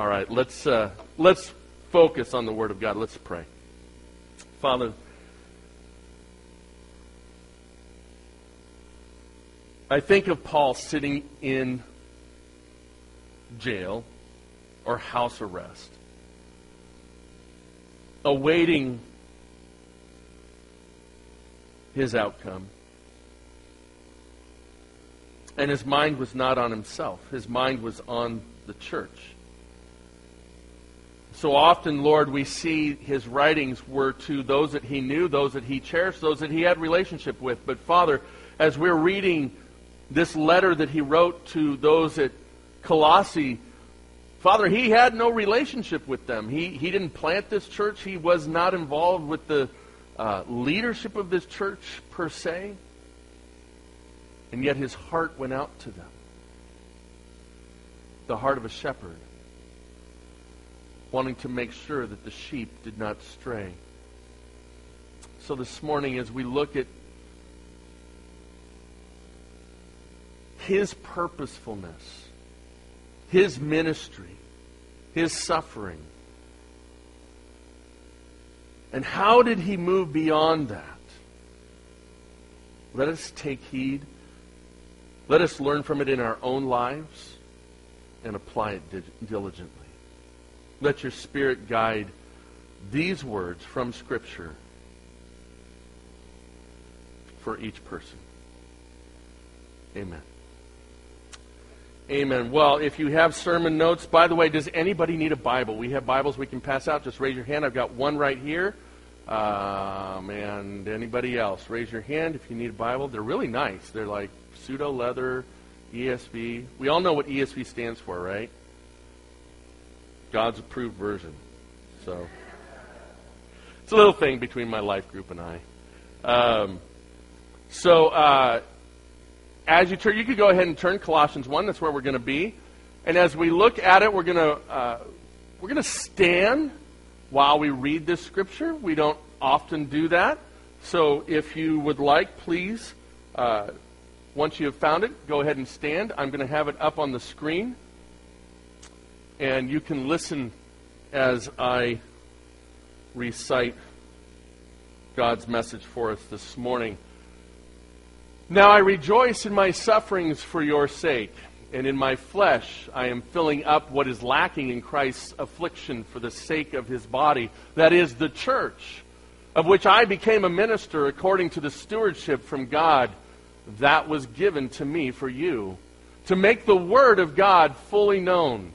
All right, let's uh, let's focus on the Word of God. Let's pray. Father, I think of Paul sitting in jail or house arrest, awaiting his outcome. And his mind was not on himself, his mind was on the church. So often, Lord, we see his writings were to those that he knew, those that he cherished, those that he had relationship with. But Father, as we're reading this letter that he wrote to those at Colossae, Father, he had no relationship with them. He, he didn't plant this church. He was not involved with the uh, leadership of this church per se. And yet his heart went out to them. The heart of a shepherd, wanting to make sure that the sheep did not stray. So this morning, as we look at his purposefulness, his ministry, his suffering, and how did he move beyond that? Let us take heed. Let us learn from it in our own lives and apply it diligently. Let your Spirit guide these words from Scripture for each person. Amen. Amen. Well, if you have sermon notes, by the way, does anybody need a Bible? We have Bibles we can pass out. Just raise your hand. I've got one right here. Um, and anybody else, raise your hand if you need a Bible. They're really nice. They're like pseudo leather, ESV. We all know what ESV stands for, right? God's approved version. So it's a little thing between my life group and I. Um, so uh, as you turn, you could go ahead and turn Colossians one. That's where we're going to be. And as we look at it, we're going to uh, we're going to stand while we read this scripture. We don't often do that. So if you would like, please, uh, once you have found it, go ahead and stand. I'm going to have it up on the screen. And you can listen as I recite God's message for us this morning. Now I rejoice in my sufferings for your sake and in my flesh I am filling up what is lacking in Christ's affliction for the sake of his body, that is, the church, of which I became a minister according to the stewardship from God that was given to me for you, to make the Word of God fully known,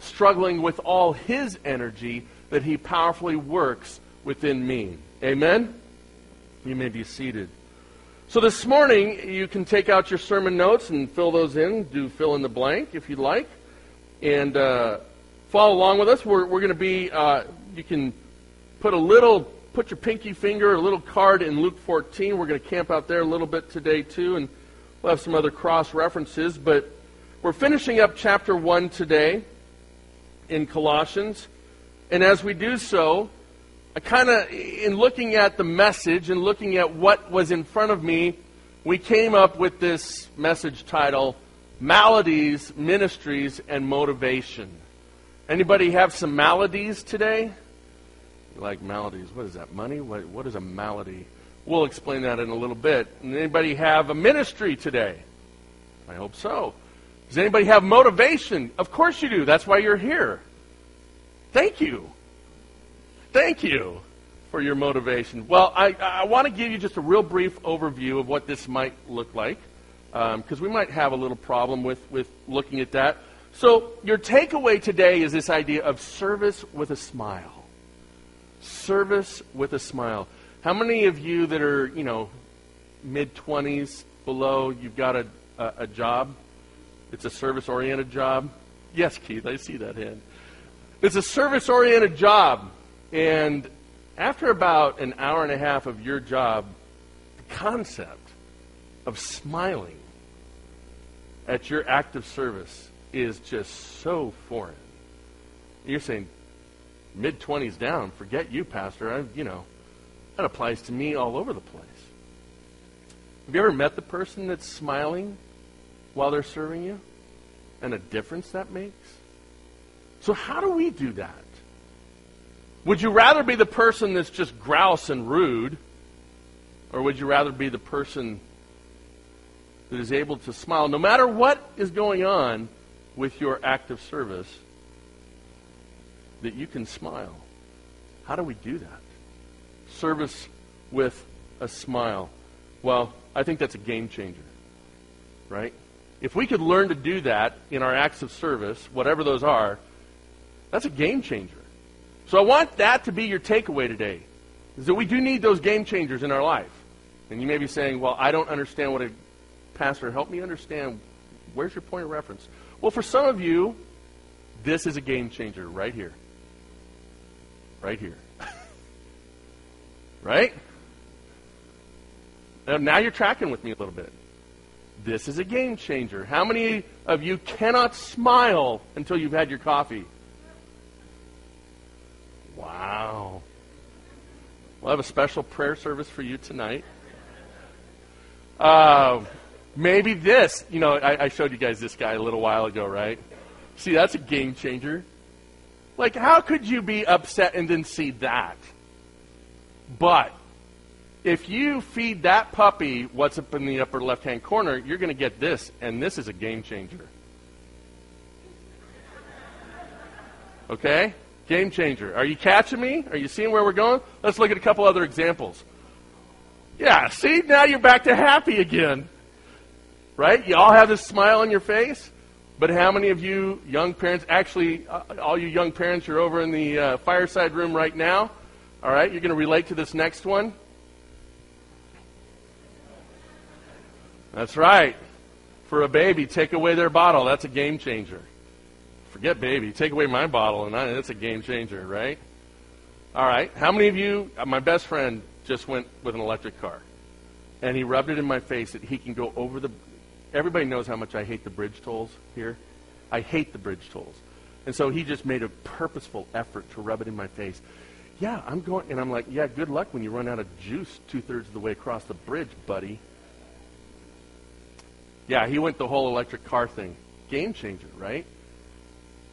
struggling with all his energy that he powerfully works within me. Amen? You may be seated. So this morning, you can take out your sermon notes and fill those in. Do fill in the blank if you'd like. And uh, follow along with us. We're, we're going to be, uh, you can put a little, put your pinky finger, a little card in Luke 14. We're going to camp out there a little bit today, too. And we'll have some other cross references. But we're finishing up chapter 1 today in Colossians. And as we do so, I kind of, in looking at the message and looking at what was in front of me, we came up with this message title, Maladies, Ministries, and Motivation. Anybody have some maladies today? Like maladies? What is that? Money? What, what is a malady? We'll explain that in a little bit. Anybody have a ministry today? I hope so. Does anybody have motivation? Of course you do. That's why you're here. Thank you. Thank you for your motivation. Well, I, I want to give you just a real brief overview of what this might look like, because um, we might have a little problem with, with looking at that. So, your takeaway today is this idea of service with a smile. Service with a smile. How many of you that are, you know, mid 20s, below, you've got a, a, a job? It's a service oriented job? Yes, Keith, I see that hand. It's a service oriented job. And after about an hour and a half of your job, the concept of smiling at your act of service is just so foreign. You're saying, mid 20s down, forget you, Pastor. I, you know, that applies to me all over the place. Have you ever met the person that's smiling while they're serving you? And a difference that makes? So, how do we do that? Would you rather be the person that's just grouse and rude, or would you rather be the person that is able to smile no matter what is going on with your act of service? That you can smile. How do we do that? Service with a smile. Well, I think that's a game changer, right? If we could learn to do that in our acts of service, whatever those are, that's a game changer. So I want that to be your takeaway today, is that we do need those game changers in our life. And you may be saying, well, I don't understand what a pastor, help me understand, where's your point of reference? Well, for some of you, this is a game changer right here. Right here. right? Now you're tracking with me a little bit. This is a game changer. How many of you cannot smile until you've had your coffee? Wow. We'll have a special prayer service for you tonight. Uh, maybe this. You know, I, I showed you guys this guy a little while ago, right? See, that's a game changer. Like, how could you be upset and then see that? But if you feed that puppy what's up in the upper left hand corner, you're going to get this, and this is a game changer. Okay? Game changer. Are you catching me? Are you seeing where we're going? Let's look at a couple other examples. Yeah, see, now you're back to happy again. Right? You all have this smile on your face. But how many of you young parents, actually, uh, all you young parents, you're over in the uh, fireside room right now. All right, you're going to relate to this next one. That's right. For a baby, take away their bottle. That's a game changer. Forget baby. Take away my bottle, and that's a game changer, right? All right. How many of you, uh, my best friend just went with an electric car, and he rubbed it in my face that he can go over the. Everybody knows how much I hate the bridge tolls here. I hate the bridge tolls. And so he just made a purposeful effort to rub it in my face. Yeah, I'm going, and I'm like, yeah, good luck when you run out of juice two thirds of the way across the bridge, buddy. Yeah, he went the whole electric car thing. Game changer, right?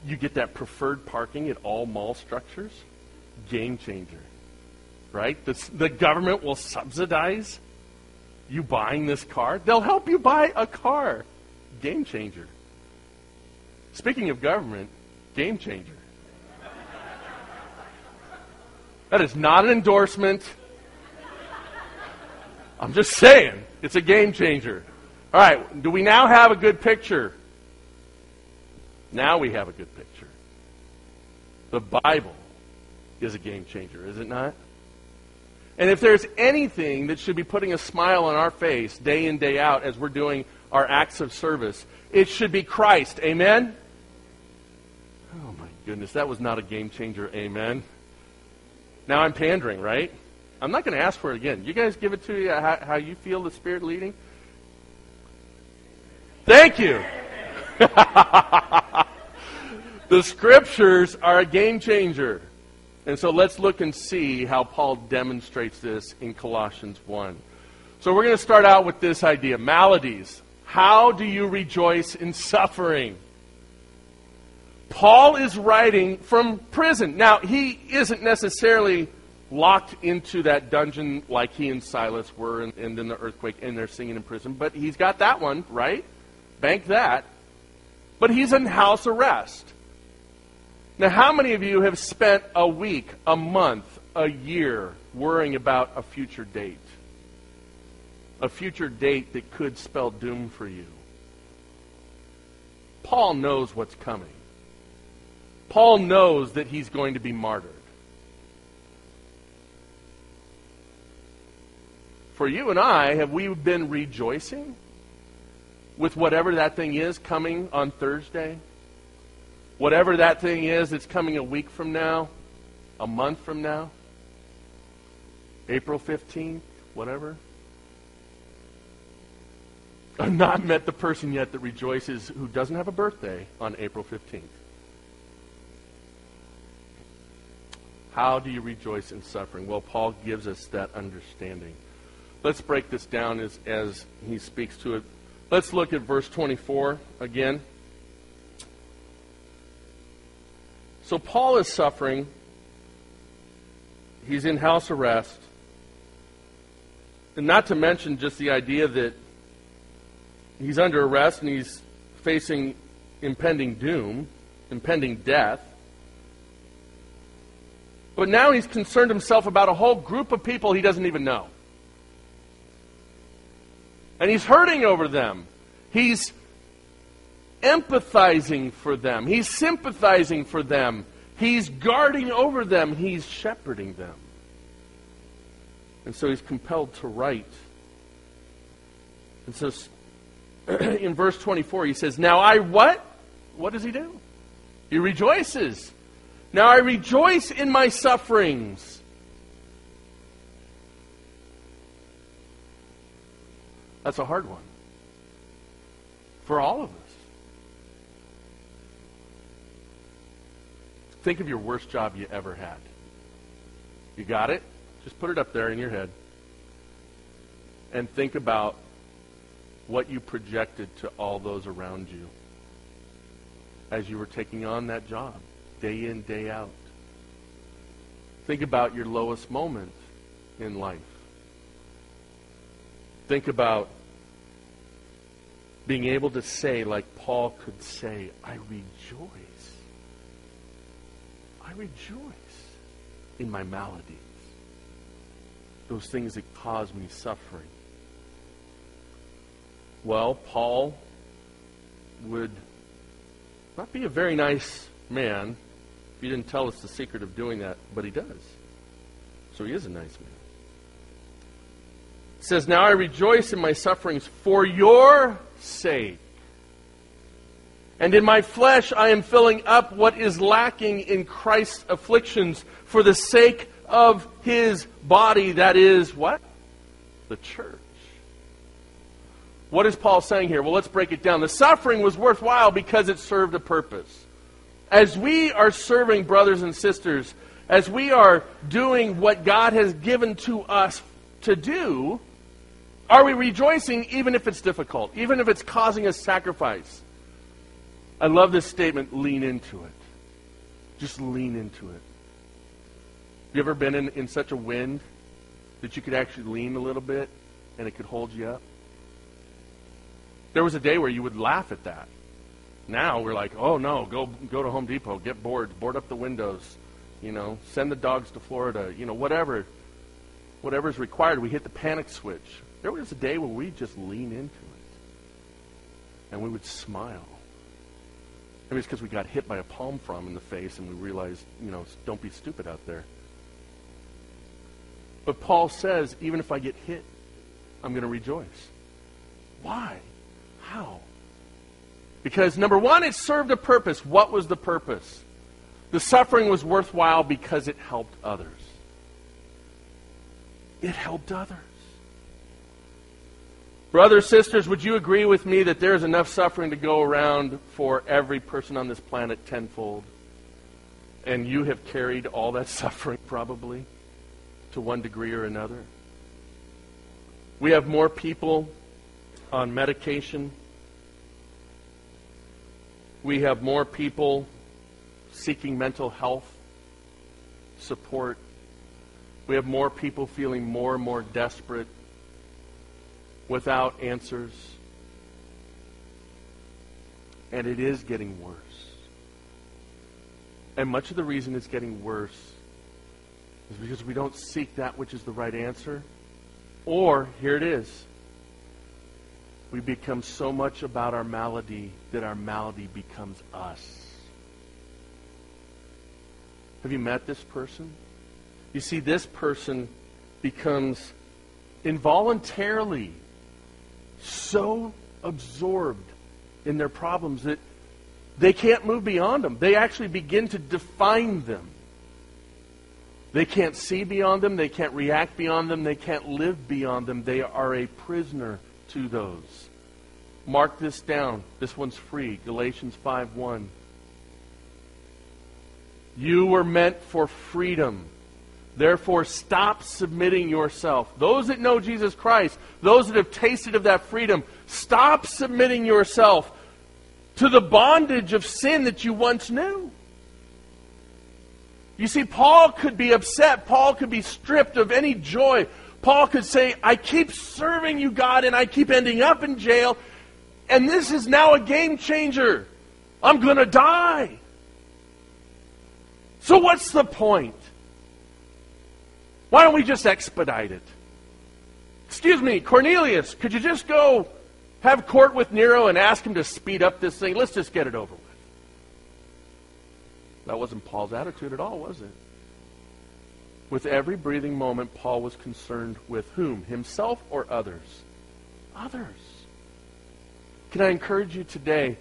You get that preferred parking at all mall structures. Game changer, right? The, the government will subsidize you buying this car. They'll help you buy a car. Game changer. Speaking of government, game changer. That is not an endorsement. I'm just saying, it's a game changer. All right, do we now have a good picture? Now we have a good picture. The Bible is a game changer, is it not? And if there's anything that should be putting a smile on our face day in, day out as we're doing our acts of service, it should be Christ. Amen? Oh my goodness, that was not a game changer. Amen. Now I'm pandering, right? I'm not going to ask for it again. You guys give it to you how, how you feel the Spirit leading. Thank you. the scriptures are a game changer. And so let's look and see how Paul demonstrates this in Colossians 1. So we're going to start out with this idea maladies. How do you rejoice in suffering? Paul is writing from prison. Now, he isn't necessarily locked into that dungeon like he and Silas were, and, and then the earthquake, and they're singing in prison, but he's got that one, right? Bank that. But he's in house arrest. Now, how many of you have spent a week, a month, a year worrying about a future date? A future date that could spell doom for you. Paul knows what's coming. Paul knows that he's going to be martyred. For you and I, have we been rejoicing? With whatever that thing is coming on Thursday? whatever that thing is that's coming a week from now, a month from now, April 15th, whatever. I've not met the person yet that rejoices who doesn't have a birthday on April 15th. How do you rejoice in suffering? Well, Paul gives us that understanding. Let's break this down as, as he speaks to it. Let's look at verse 24 again. So Paul is suffering. He's in house arrest. And not to mention just the idea that he's under arrest and he's facing impending doom, impending death. But now he's concerned himself about a whole group of people he doesn't even know. And he's hurting over them. He's empathizing for them. He's sympathizing for them. He's guarding over them. He's shepherding them. And so he's compelled to write. And so in verse 24, he says, Now I what? What does he do? He rejoices. Now I rejoice in my sufferings. That's a hard one for all of us. Think of your worst job you ever had. You got it? Just put it up there in your head. And think about what you projected to all those around you as you were taking on that job, day in, day out. Think about your lowest moment in life. Think about being able to say, like Paul could say, I rejoice. I rejoice in my maladies, those things that cause me suffering. Well, Paul would not be a very nice man if he didn't tell us the secret of doing that, but he does. So he is a nice man. It says, Now I rejoice in my sufferings for your sake. And in my flesh I am filling up what is lacking in Christ's afflictions for the sake of his body, that is what? The church. What is Paul saying here? Well, let's break it down. The suffering was worthwhile because it served a purpose. As we are serving brothers and sisters, as we are doing what God has given to us to do, are we rejoicing even if it's difficult, even if it's causing us sacrifice? I love this statement lean into it. Just lean into it. You ever been in, in such a wind that you could actually lean a little bit and it could hold you up? There was a day where you would laugh at that. Now we're like, oh no, go go to Home Depot, get boards, board up the windows, you know, send the dogs to Florida, you know, whatever, whatever is required. We hit the panic switch. There was a day where we just lean into it, and we would smile. Maybe it's because we got hit by a palm frond in the face, and we realized, you know, don't be stupid out there. But Paul says, even if I get hit, I'm going to rejoice. Why? How? Because number one, it served a purpose. What was the purpose? The suffering was worthwhile because it helped others. It helped others. Brothers, sisters, would you agree with me that there is enough suffering to go around for every person on this planet tenfold? And you have carried all that suffering probably to one degree or another. We have more people on medication. We have more people seeking mental health support. We have more people feeling more and more desperate without answers. And it is getting worse. And much of the reason it's getting worse is because we don't seek that which is the right answer. Or, here it is, we become so much about our malady that our malady becomes us. Have you met this person? You see, this person becomes involuntarily so absorbed in their problems that they can't move beyond them. They actually begin to define them. They can't see beyond them. They can't react beyond them. They can't live beyond them. They are a prisoner to those. Mark this down. This one's free. Galatians 5 1. You were meant for freedom. Therefore, stop submitting yourself. Those that know Jesus Christ, those that have tasted of that freedom, stop submitting yourself to the bondage of sin that you once knew. You see, Paul could be upset. Paul could be stripped of any joy. Paul could say, I keep serving you, God, and I keep ending up in jail, and this is now a game changer. I'm going to die. So, what's the point? Why don't we just expedite it? Excuse me, Cornelius, could you just go have court with Nero and ask him to speed up this thing? Let's just get it over with. That wasn't Paul's attitude at all, was it? With every breathing moment, Paul was concerned with whom? Himself or others? Others. Can I encourage you today?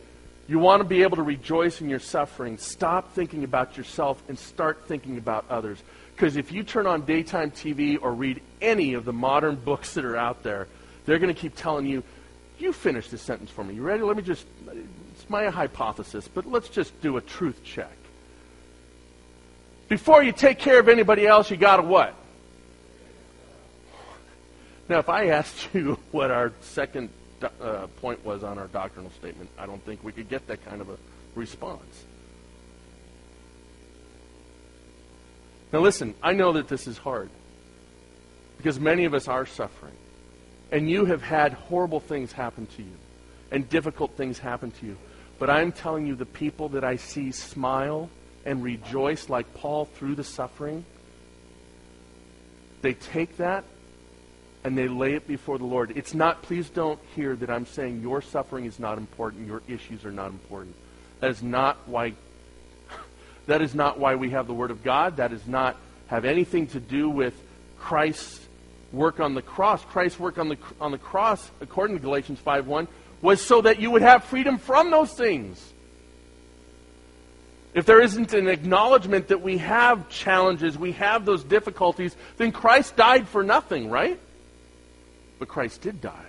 You want to be able to rejoice in your suffering. Stop thinking about yourself and start thinking about others. Because if you turn on daytime TV or read any of the modern books that are out there, they're going to keep telling you, you finish this sentence for me. You ready? Let me just, it's my hypothesis, but let's just do a truth check. Before you take care of anybody else, you got to what? Now, if I asked you what our second uh, point was on our doctrinal statement, I don't think we could get that kind of a response. Now, listen, I know that this is hard because many of us are suffering. And you have had horrible things happen to you and difficult things happen to you. But I'm telling you, the people that I see smile and rejoice like Paul through the suffering, they take that and they lay it before the Lord. It's not, please don't hear that I'm saying your suffering is not important, your issues are not important. That is not why that is not why we have the Word of God. That does not have anything to do with Christ's work on the cross. Christ's work on the, on the cross, according to Galatians 5.1, was so that you would have freedom from those things. If there isn't an acknowledgement that we have challenges, we have those difficulties, then Christ died for nothing, right? But Christ did die.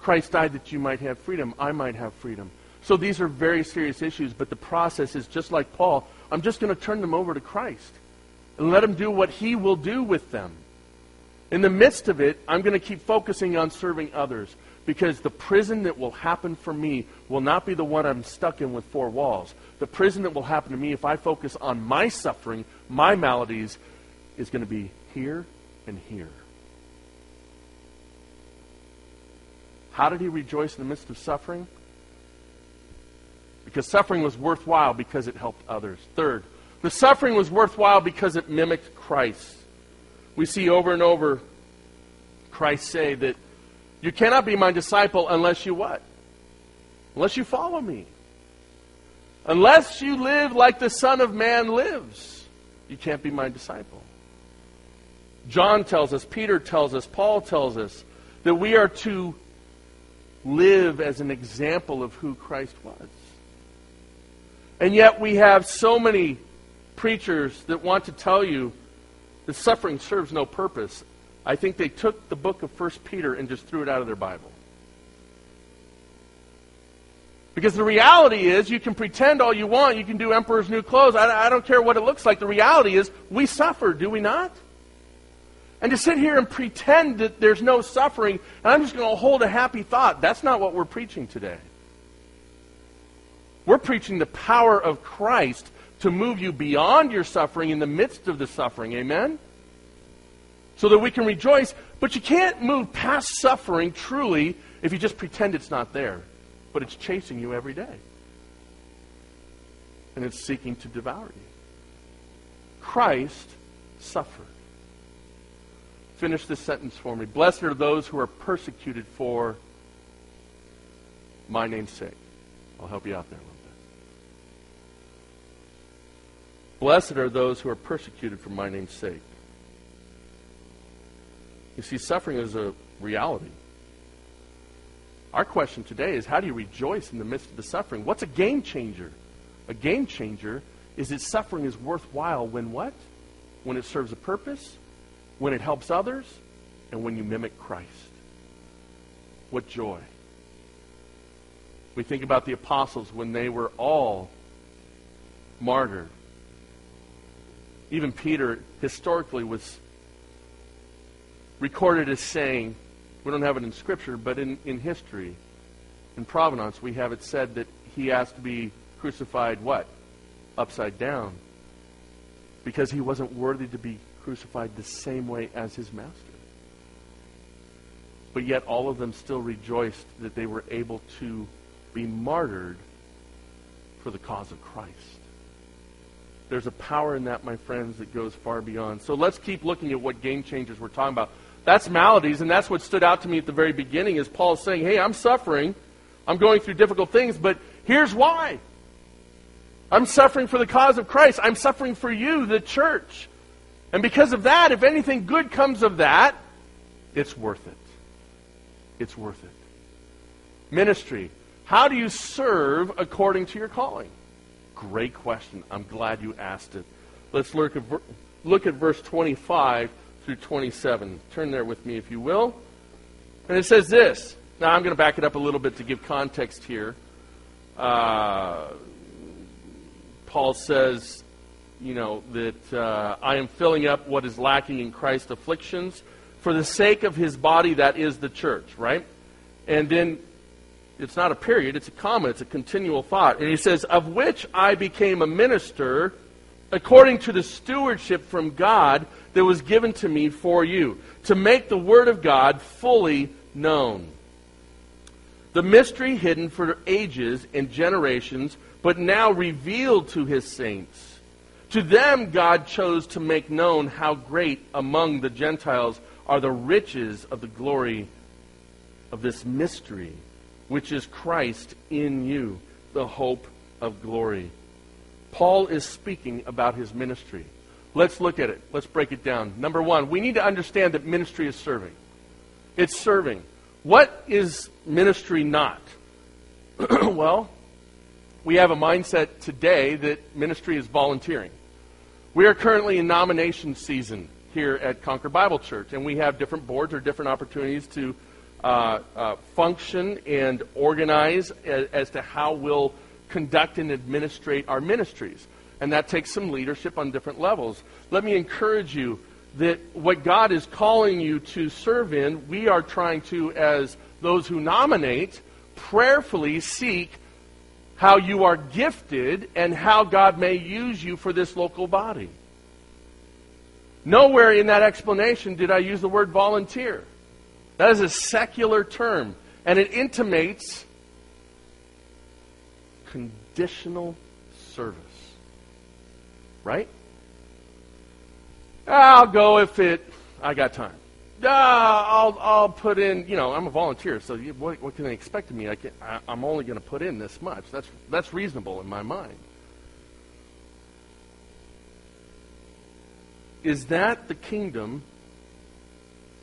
Christ died that you might have freedom. I might have freedom. So these are very serious issues, but the process is just like Paul. I'm just going to turn them over to Christ and let him do what he will do with them. In the midst of it, I'm going to keep focusing on serving others because the prison that will happen for me will not be the one I'm stuck in with four walls. The prison that will happen to me if I focus on my suffering, my maladies, is going to be here and here. How did he rejoice in the midst of suffering? Because suffering was worthwhile because it helped others. Third, the suffering was worthwhile because it mimicked Christ. We see over and over Christ say that you cannot be my disciple unless you what? Unless you follow me. Unless you live like the Son of Man lives, you can't be my disciple. John tells us, Peter tells us, Paul tells us that we are to live as an example of who Christ was. And yet we have so many preachers that want to tell you that suffering serves no purpose. I think they took the book of 1 Peter and just threw it out of their Bible. Because the reality is, you can pretend all you want, you can do emperor's new clothes. I, I don't care what it looks like. The reality is, we suffer, do we not? And to sit here and pretend that there's no suffering, and I'm just going to hold a happy thought, that's not what we're preaching today. We're preaching the power of Christ to move you beyond your suffering in the midst of the suffering. Amen? So that we can rejoice. But you can't move past suffering truly if you just pretend it's not there. But it's chasing you every day. And it's seeking to devour you. Christ suffered. Finish this sentence for me. Blessed are those who are persecuted for my name's sake. I'll help you out there. Blessed are those who are persecuted for my name's sake. You see, suffering is a reality. Our question today is how do you rejoice in the midst of the suffering? What's a game changer? A game changer is that suffering is worthwhile when what? When it serves a purpose, when it helps others, and when you mimic Christ. What joy. We think about the apostles when they were all martyred. Even Peter, historically, was recorded as saying, we don't have it in Scripture, but in, in history, in provenance, we have it said that he asked to be crucified what? Upside down. Because he wasn't worthy to be crucified the same way as his master. But yet all of them still rejoiced that they were able to be martyred for the cause of Christ. There's a power in that, my friends, that goes far beyond. So let's keep looking at what game changers we're talking about. That's maladies, and that's what stood out to me at the very beginning is Paul saying, hey, I'm suffering. I'm going through difficult things, but here's why. I'm suffering for the cause of Christ. I'm suffering for you, the church. And because of that, if anything good comes of that, it's worth it. It's worth it. Ministry. How do you serve according to your calling? Great question. I'm glad you asked it. Let's look at, look at verse 25 through 27. Turn there with me, if you will. And it says this. Now, I'm going to back it up a little bit to give context here. Uh, Paul says, you know, that uh, I am filling up what is lacking in Christ's afflictions for the sake of his body, that is the church, right? And then it's not a period, it's a comma, it's a continual thought. And he says, Of which I became a minister according to the stewardship from God that was given to me for you, to make the Word of God fully known. The mystery hidden for ages and generations, but now revealed to his saints. To them, God chose to make known how great among the Gentiles are the riches of the glory of this mystery, which is Christ in you, the hope of glory. Paul is speaking about his ministry. Let's look at it. Let's break it down. Number one, we need to understand that ministry is serving. It's serving. What is ministry not? well, we have a mindset today that ministry is volunteering. We are currently in nomination season here at Concord Bible Church, and we have different boards or different opportunities to uh, uh, function and organize as, as to how we'll conduct and administrate our ministries. And that takes some leadership on different levels. Let me encourage you that what God is calling you to serve in, we are trying to, as those who nominate, prayerfully seek how you are gifted and how God may use you for this local body. Nowhere in that explanation did I use the word volunteer. That is a secular term, and it intimates conditional service. Right? I'll go if it, I got time. Uh, I'll, I'll put in, you know, I'm a volunteer, so you, what, what, can they expect of me? I can, I, I'm only going to put in this much. That's, that's reasonable in my mind. Is that the kingdom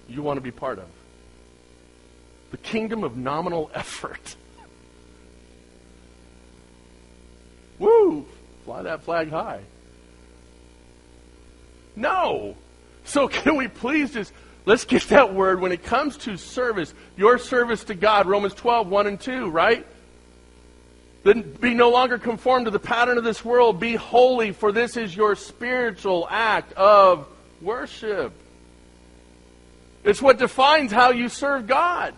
you want to be part of? The kingdom of nominal effort. Woo! Fly that flag high. No. So can we please just let's get that word when it comes to service, your service to God, Romans 12, 1 and 2, right? Then be no longer conformed to the pattern of this world. Be holy, for this is your spiritual act of worship. It's what defines how you serve God.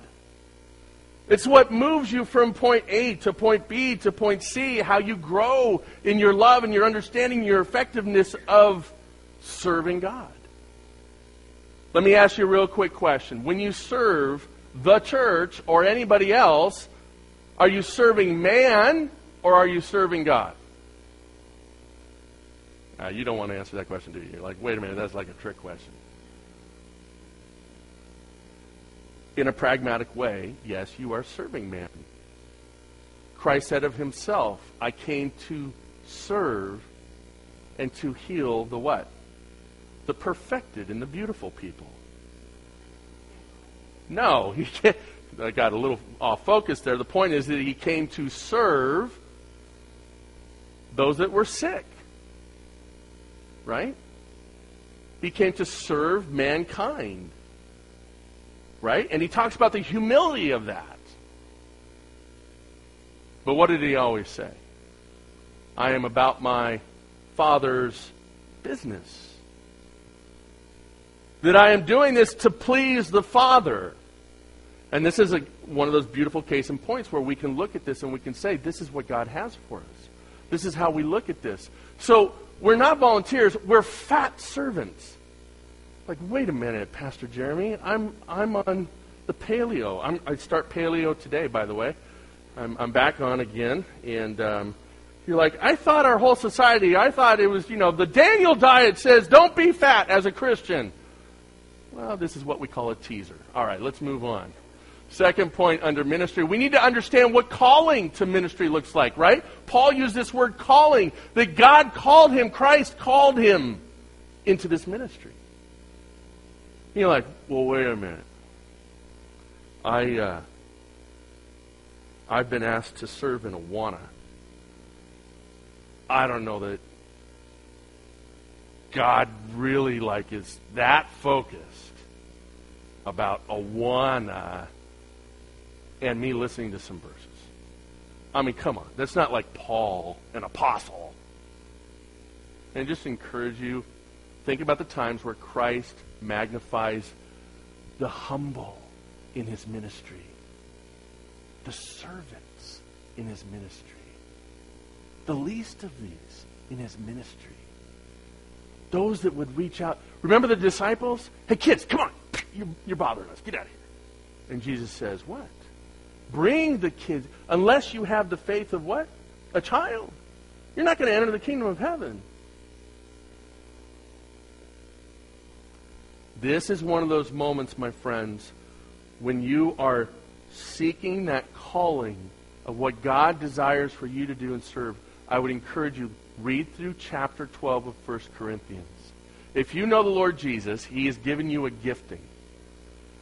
It's what moves you from point A to point B to point C, how you grow in your love and your understanding, your effectiveness of serving God. Let me ask you a real quick question. When you serve the church or anybody else, are you serving man or are you serving God? Uh, you don't want to answer that question, do you? You're like, wait a minute, that's like a trick question. In a pragmatic way, yes, you are serving man. Christ said of himself, I came to serve and to heal the what? the perfected and the beautiful people. No, I got a little off focus there. The point is that he came to serve those that were sick. Right? He came to serve mankind. Right? And he talks about the humility of that. But what did he always say? I am about my Father's business. That I am doing this to please the Father. And this is a, one of those beautiful case in points where we can look at this and we can say, this is what God has for us. This is how we look at this. So we're not volunteers, we're fat servants. Like, wait a minute, Pastor Jeremy, I'm, I'm on the paleo. I'm, I start paleo today, by the way. I'm, I'm back on again, and um, you're like, I thought our whole society, I thought it was, you know, the Daniel diet says don't be fat as a Christian. Well, this is what we call a teaser. All right, let's move on. Second point under ministry, we need to understand what calling to ministry looks like, right? Paul used this word calling, that God called him, Christ called him into this ministry. You're like, well, wait a minute. I, uh, I've been asked to serve in Awana. I don't know that God really like is that focused about Awana and me listening to some verses. I mean, come on. That's not like Paul, an apostle. And just encourage you, think about the times where Christ magnifies the humble in his ministry, the servants in his ministry the least of these in his ministry. Those that would reach out. Remember the disciples? Hey, kids, come on. You're, bothering us. Get out of here. And Jesus says, What? Bring the kids, unless you have the faith of what? A child. You're not going to enter the kingdom of heaven. This is one of those moments, my friends, when you are seeking that calling of what God desires for you to do and serve. I would encourage you, read through chapter 12 of 1 Corinthians. If you know the Lord Jesus, He has given you a gifting.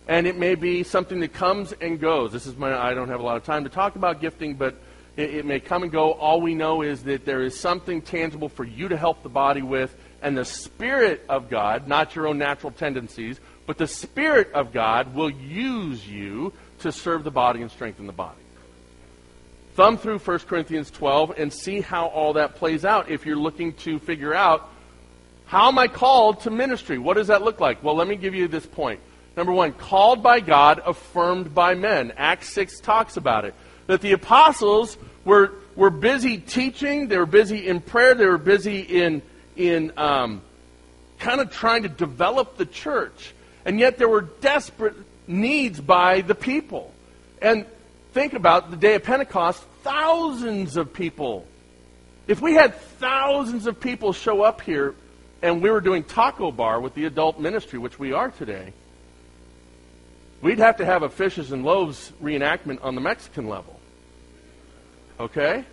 And it may be something that comes and goes. This is my, I don't have a lot of time to talk about gifting, but it, it may come and go. All we know is that there is something tangible for you to help the body with, and the Spirit of God, not your own natural tendencies, but the Spirit of God will use you to serve the body and strengthen the body thumb through 1 Corinthians 12 and see how all that plays out if you're looking to figure out how am I called to ministry? What does that look like? Well, let me give you this point. Number one, called by God, affirmed by men. Acts 6 talks about it. That the apostles were, were busy teaching, they were busy in prayer, they were busy in, in um, kind of trying to develop the church. And yet there were desperate needs by the people. And think about the day of Pentecost, thousands of people. If we had thousands of people show up here and we were doing taco bar with the adult ministry, which we are today, we'd have to have a fishes and loaves reenactment on the Mexican level. Okay?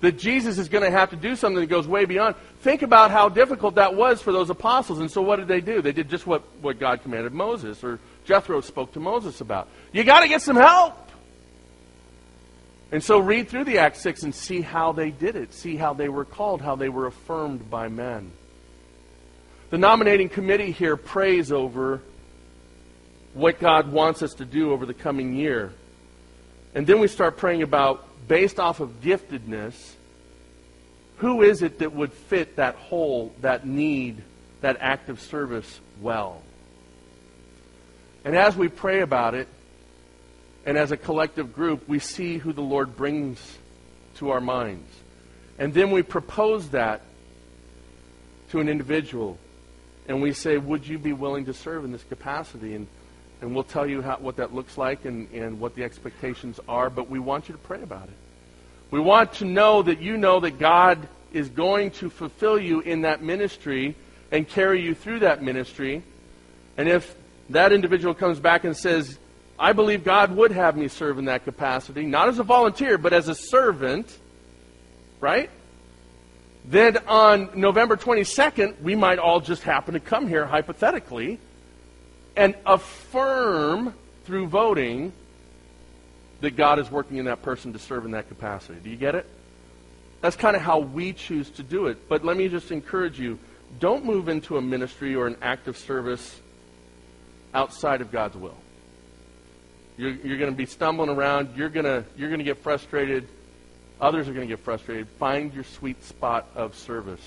That Jesus is going to have to do something that goes way beyond. Think about how difficult that was for those apostles. And so what did they do? They did just what, what God commanded Moses, or Jethro spoke to Moses about. You got to get some help. And so read through the Acts 6 and see how they did it. See how they were called, how they were affirmed by men. The nominating committee here prays over what God wants us to do over the coming year. And then we start praying about, based off of giftedness, who is it that would fit that hole, that need, that active service well? And as we pray about it, and as a collective group, we see who the Lord brings to our minds. And then we propose that to an individual. And we say, Would you be willing to serve in this capacity? And, and we'll tell you how, what that looks like and, and what the expectations are, but we want you to pray about it. We want to know that you know that God is going to fulfill you in that ministry and carry you through that ministry. And if that individual comes back and says, I believe God would have me serve in that capacity, not as a volunteer, but as a servant, right? Then on November 22nd, we might all just happen to come here, hypothetically, and affirm through voting that God is working in that person to serve in that capacity. Do you get it? That's kind of how we choose to do it. But let me just encourage you don't move into a ministry or an act of service outside of God's will. You're, you're going to be stumbling around. You're going to you're going to get frustrated. Others are going to get frustrated. Find your sweet spot of service.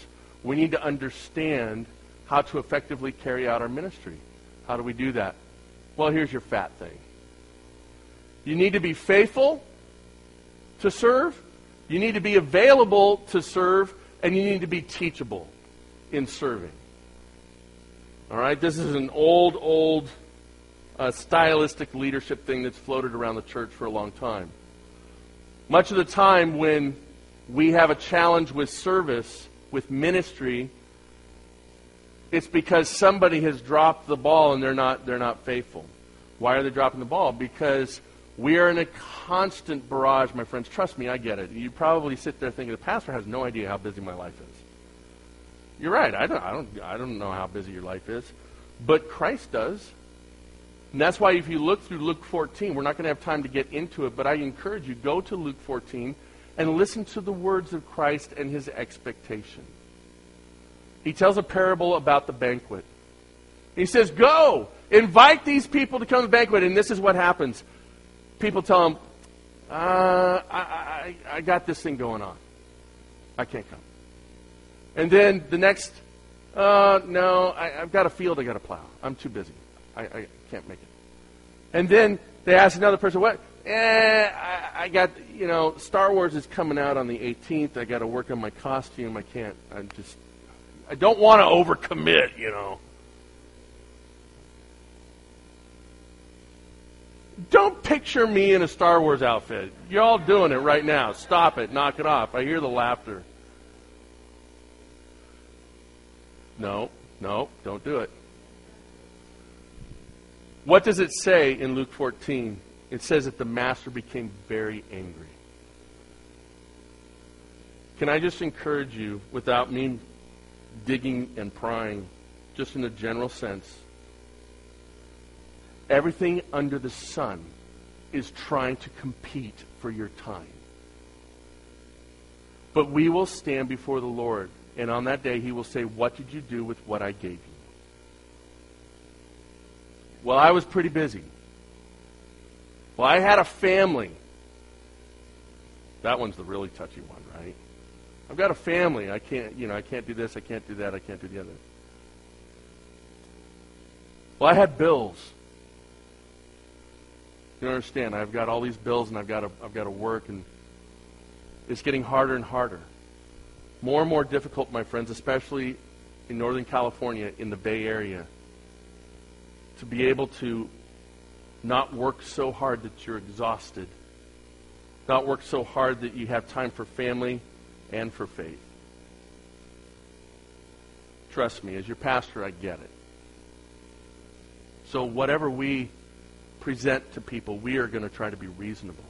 We need to understand how to effectively carry out our ministry. How do we do that? Well, here's your fat thing. You need to be faithful to serve. You need to be available to serve. And you need to be teachable in serving. All right? This is an old, old uh, stylistic leadership thing that's floated around the church for a long time. Much of the time when we have a challenge with service, with ministry, it's because somebody has dropped the ball and they're not, they're not faithful. Why are they dropping the ball? Because we are in a constant barrage, my friends. Trust me, I get it. You probably sit there thinking, the pastor has no idea how busy my life is. You're right. I don't, I don't, I don't know how busy your life is. But Christ does. And that's why if you look through Luke 14, we're not going to have time to get into it, but I encourage you, go to Luke 14 and listen to the words of Christ and his expectation. He tells a parable about the banquet. He says, Go, invite these people to come to the banquet. And this is what happens. People tell him, uh, I, I, I got this thing going on. I can't come. And then the next, uh, no, I, have got a field I got to plow. I'm too busy. I, I can't make it. And then they ask another person, what? Eh, I, I got, you know, Star Wars is coming out on the 18th. I got to work on my costume. I can't, I'm just, I don't want to overcommit, you know. Don't picture me in a Star Wars outfit. You're all doing it right now. Stop it. Knock it off. I hear the laughter. No, no, don't do it. What does it say in Luke 14? It says that the master became very angry. Can I just encourage you, without me digging and prying, just in a general sense, everything under the sun is trying to compete for your time. But we will stand before the Lord, and on that day he will say, What did you do with what I gave you? Well, I was pretty busy. Well, I had a family. That one's the really touchy one? I've got a family. I can't, you know, I can't do this, I can't do that, I can't do the other. Well, I had bills. You understand? I've got all these bills and I've got to, I've got to work and it's getting harder and harder. More and more difficult, my friends, especially in Northern California, in the Bay Area to be able to not work so hard that you're exhausted, not work so hard that you have time for family and for faith. Trust me, as your pastor, I get it. So, whatever we present to people, we are going to try to be reasonable.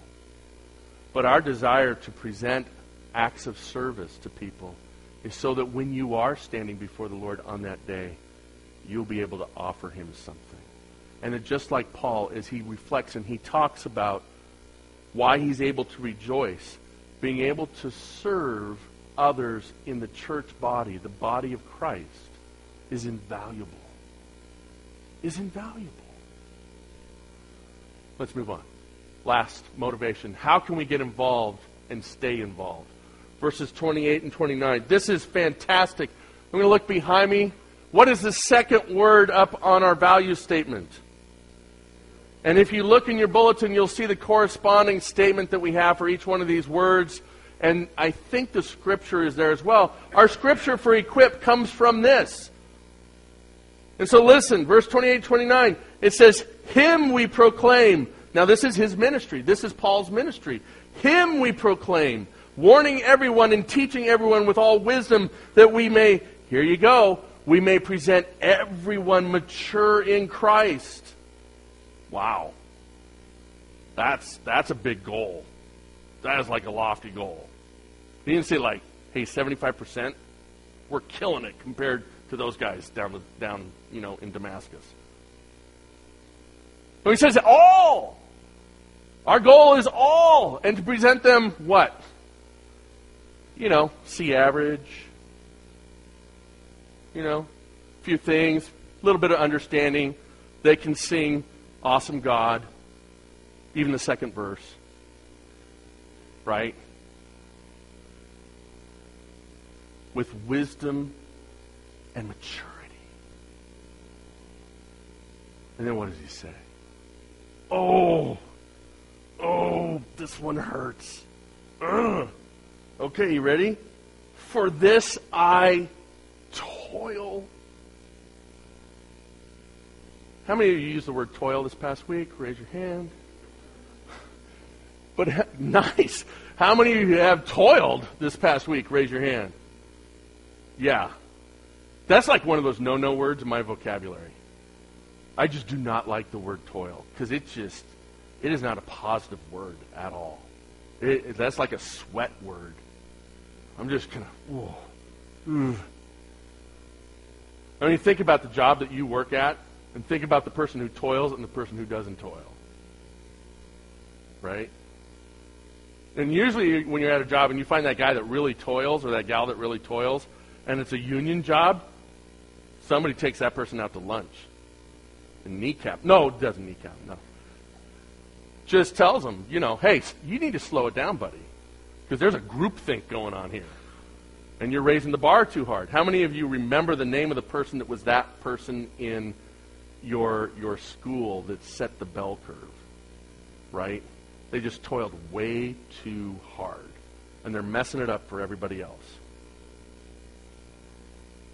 But our desire to present acts of service to people is so that when you are standing before the Lord on that day, you'll be able to offer him something. And it, just like Paul, as he reflects and he talks about why he's able to rejoice, being able to serve others in the church body, the body of Christ, is invaluable. Is invaluable. Let's move on. Last motivation. How can we get involved and stay involved? Verses 28 and 29. This is fantastic. I'm going to look behind me. What is the second word up on our value statement? And if you look in your bulletin, you'll see the corresponding statement that we have for each one of these words. And I think the scripture is there as well. Our scripture for equip comes from this. And so listen, verse 28 29, it says, Him we proclaim. Now, this is his ministry. This is Paul's ministry. Him we proclaim, warning everyone and teaching everyone with all wisdom that we may, here you go, we may present everyone mature in Christ. Wow. That's, that's a big goal. That is like a lofty goal. He didn't say like, hey, 75%, we're killing it compared to those guys down, the, down you know, in Damascus. So he says all. Our goal is all. And to present them what? You know, C average. You know, a few things, a little bit of understanding. They can sing Awesome God, even the second verse. Right? With wisdom and maturity. And then what does he say? Oh, oh, this one hurts. Ugh. Okay, you ready? For this I toil. How many of you used the word toil this past week? Raise your hand. But nice. How many of you have toiled this past week? Raise your hand. Yeah. That's like one of those no no words in my vocabulary. I just do not like the word toil because it just, it is not a positive word at all. It, that's like a sweat word. I'm just of, whoa. I mean, think about the job that you work at and think about the person who toils and the person who doesn't toil. Right? And usually when you're at a job and you find that guy that really toils or that gal that really toils and it's a union job, somebody takes that person out to lunch and kneecap. No, it doesn't kneecap. No. Just tells them, you know, hey, you need to slow it down, buddy, because there's a group think going on here, and you're raising the bar too hard. How many of you remember the name of the person that was that person in your your school that set the bell curve? Right? They just toiled way too hard, and they're messing it up for everybody else.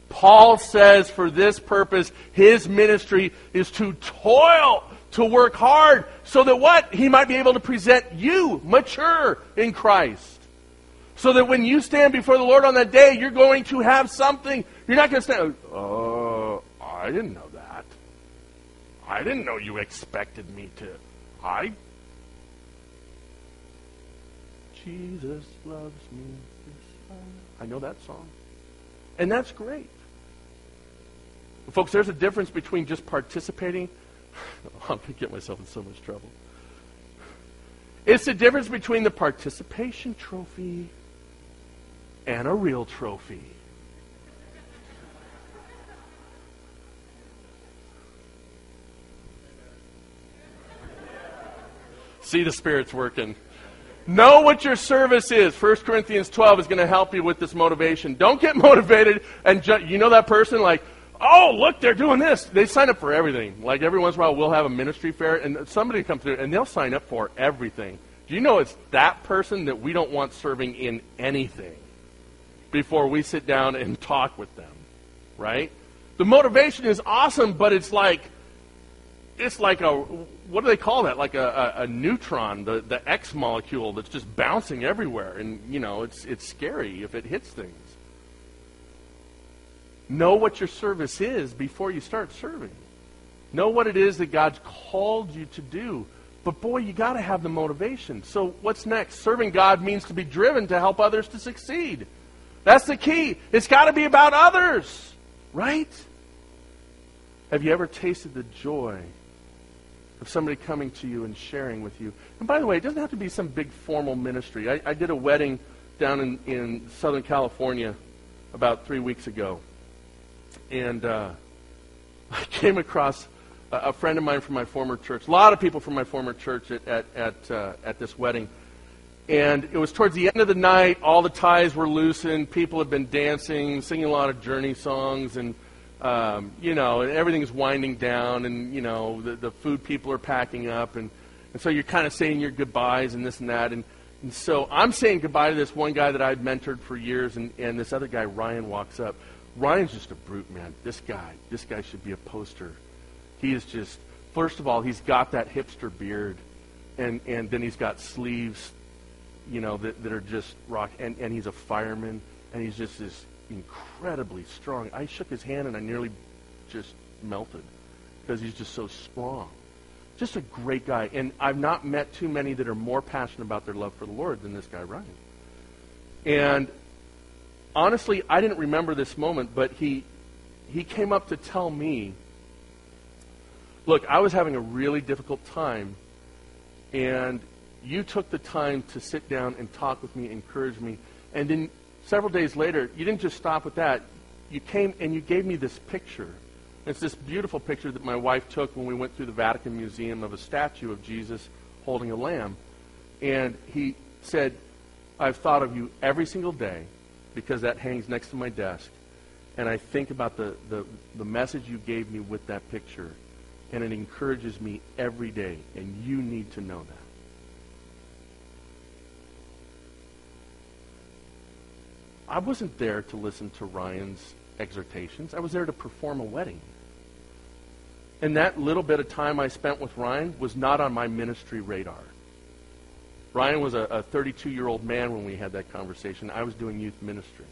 Paul says for this purpose, his ministry is to toil, to work hard, so that what? He might be able to present you mature in Christ. So that when you stand before the Lord on that day, you're going to have something. You're not going to stand, oh, I didn't know. I didn't know you expected me to. I. Jesus loves me. I know that song. And that's great. Folks, there's a difference between just participating. Oh, I'm going to get myself in so much trouble. It's the difference between the participation trophy and a real trophy. See the Spirit's working. Know what your service is. 1 Corinthians 12 is going to help you with this motivation. Don't get motivated and ju- you know that person like, oh, look, they're doing this. They sign up for everything. Like every once in a while, we'll have a ministry fair, and somebody comes through, and they'll sign up for everything. Do you know it's that person that we don't want serving in anything before we sit down and talk with them, right? The motivation is awesome, but it's like it's like a what do they call that? Like a, a, a neutron, the the X molecule that's just bouncing everywhere, and you know it's it's scary if it hits things. Know what your service is before you start serving. Know what it is that God's called you to do. But boy, you got to have the motivation. So what's next? Serving God means to be driven to help others to succeed. That's the key. It's got to be about others, right? Have you ever tasted the joy of somebody coming to you and sharing with you? And by the way, it doesn't have to be some big formal ministry. I, I did a wedding down in, in Southern California about three weeks ago and uh, I came across a, a, friend of mine from my former church. A lot of people from my former church at at at, uh, at this wedding, and it was towards the end of the night. All the ties were loosened. People had been dancing, singing a lot of Journey songs, and um, you know, and everything's winding down, and you know, the, the food people are packing up, and, and so you're kind of saying your goodbyes and this and that, and, and so I'm saying goodbye to this one guy that I'd mentored for years, and, and this other guy, Ryan, walks up. Ryan's just a brute, man. This guy, this guy should be a poster. He is just, first of all, he's got that hipster beard, and, and then he's got sleeves, you know, that, that are just rock, and, and he's a fireman, and he's just this incredibly strong. I shook his hand and I nearly just melted because he's just so strong. Just a great guy. And I've not met too many that are more passionate about their love for the Lord than this guy, Ryan. And honestly, I didn't remember this moment, but he, he came up to tell me Look, I was having a really difficult time, and you took the time to sit down and talk with me, encourage me, and then several days later, you didn't just stop with that. You came and you gave me this picture. It's this beautiful picture that my wife took when we went through the Vatican Museum of a statue of Jesus holding a lamb. And he said, I've thought of you every single day because that hangs next to my desk. And I think about the, the, the message you gave me with that picture. And it encourages me every day. And you need to know that. I wasn't there to listen to Ryan's exhortations. I was there to perform a wedding. And that little bit of time I spent with Ryan was not on my ministry radar. Ryan was a 32 year old man when we had that conversation. I was doing youth ministry.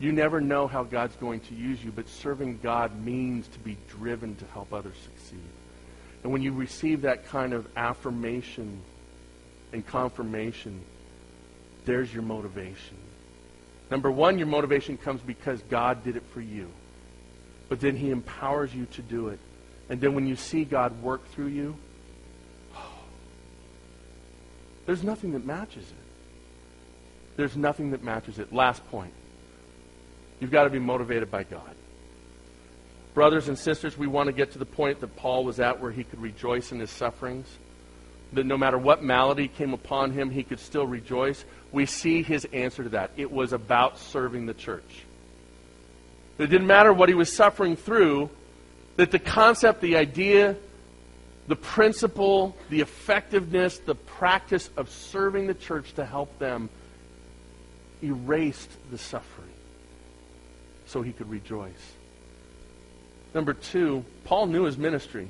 You never know how God's going to use you, but serving God means to be driven to help others succeed. And when you receive that kind of affirmation and confirmation, there's your motivation. Number one, your motivation comes because God did it for you. But then he empowers you to do it. And then when you see God work through you, there's nothing that matches it. There's nothing that matches it. Last point. You've got to be motivated by God. Brothers and sisters, we want to get to the point that Paul was at where he could rejoice in his sufferings that no matter what malady came upon him, he could still rejoice. We see his answer to that. It was about serving the church. It didn't matter what he was suffering through, that the concept, the idea, the principle, the effectiveness, the practice of serving the church to help them erased the suffering so he could rejoice. Number two, Paul knew his ministry.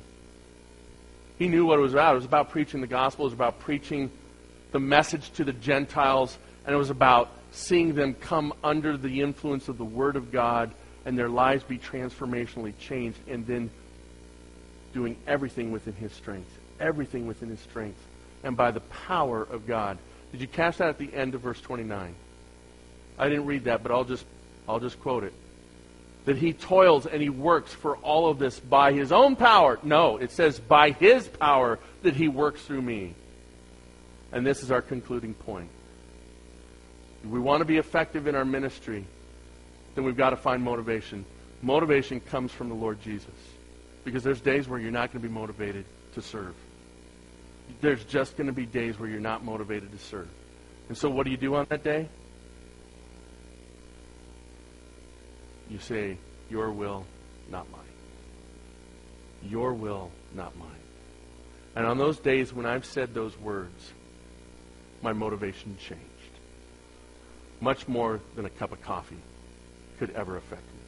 He knew what it was about. It was about preaching the gospel. It was about preaching the message to the Gentiles. And it was about seeing them come under the influence of the Word of God and their lives be transformationally changed. And then doing everything within His strength. Everything within His strength. And by the power of God. Did you catch that at the end of verse 29? I didn't read that, but I'll just, I'll just quote it that he toils and he works for all of this by his own power. No, it says by his power that he works through me. And this is our concluding point. If we want to be effective in our ministry, then we've got to find motivation. Motivation comes from the Lord Jesus. Because there's days where you're not going to be motivated to serve. There's just going to be days where you're not motivated to serve. And so what do you do on that day? You say, Your will, not mine. Your will, not mine. And on those days when I've said those words, my motivation changed. Much more than a cup of coffee could ever affect me.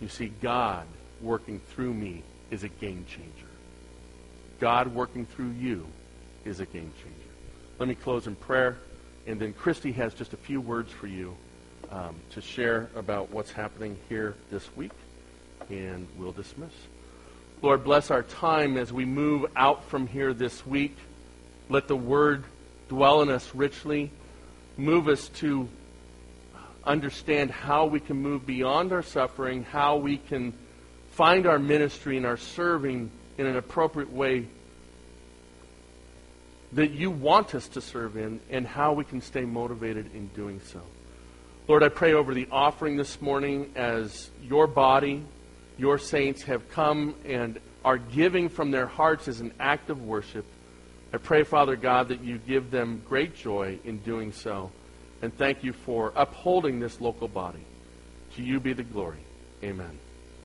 You see, God working through me is a game changer. God working through you is a game changer. Let me close in prayer, and then Christy has just a few words for you um, to share about what's happening here this week, and we'll dismiss. Lord, bless our time as we move out from here this week. Let the word dwell in us richly. Move us to understand how we can move beyond our suffering, how we can find our ministry and our serving in an appropriate way that you want us to serve in, and how we can stay motivated in doing so. Lord, I pray over the offering this morning as your body, your saints have come and are giving from their hearts as an act of worship. I pray, Father God, that you give them great joy in doing so. And thank you for upholding this local body. To you be the glory. Amen.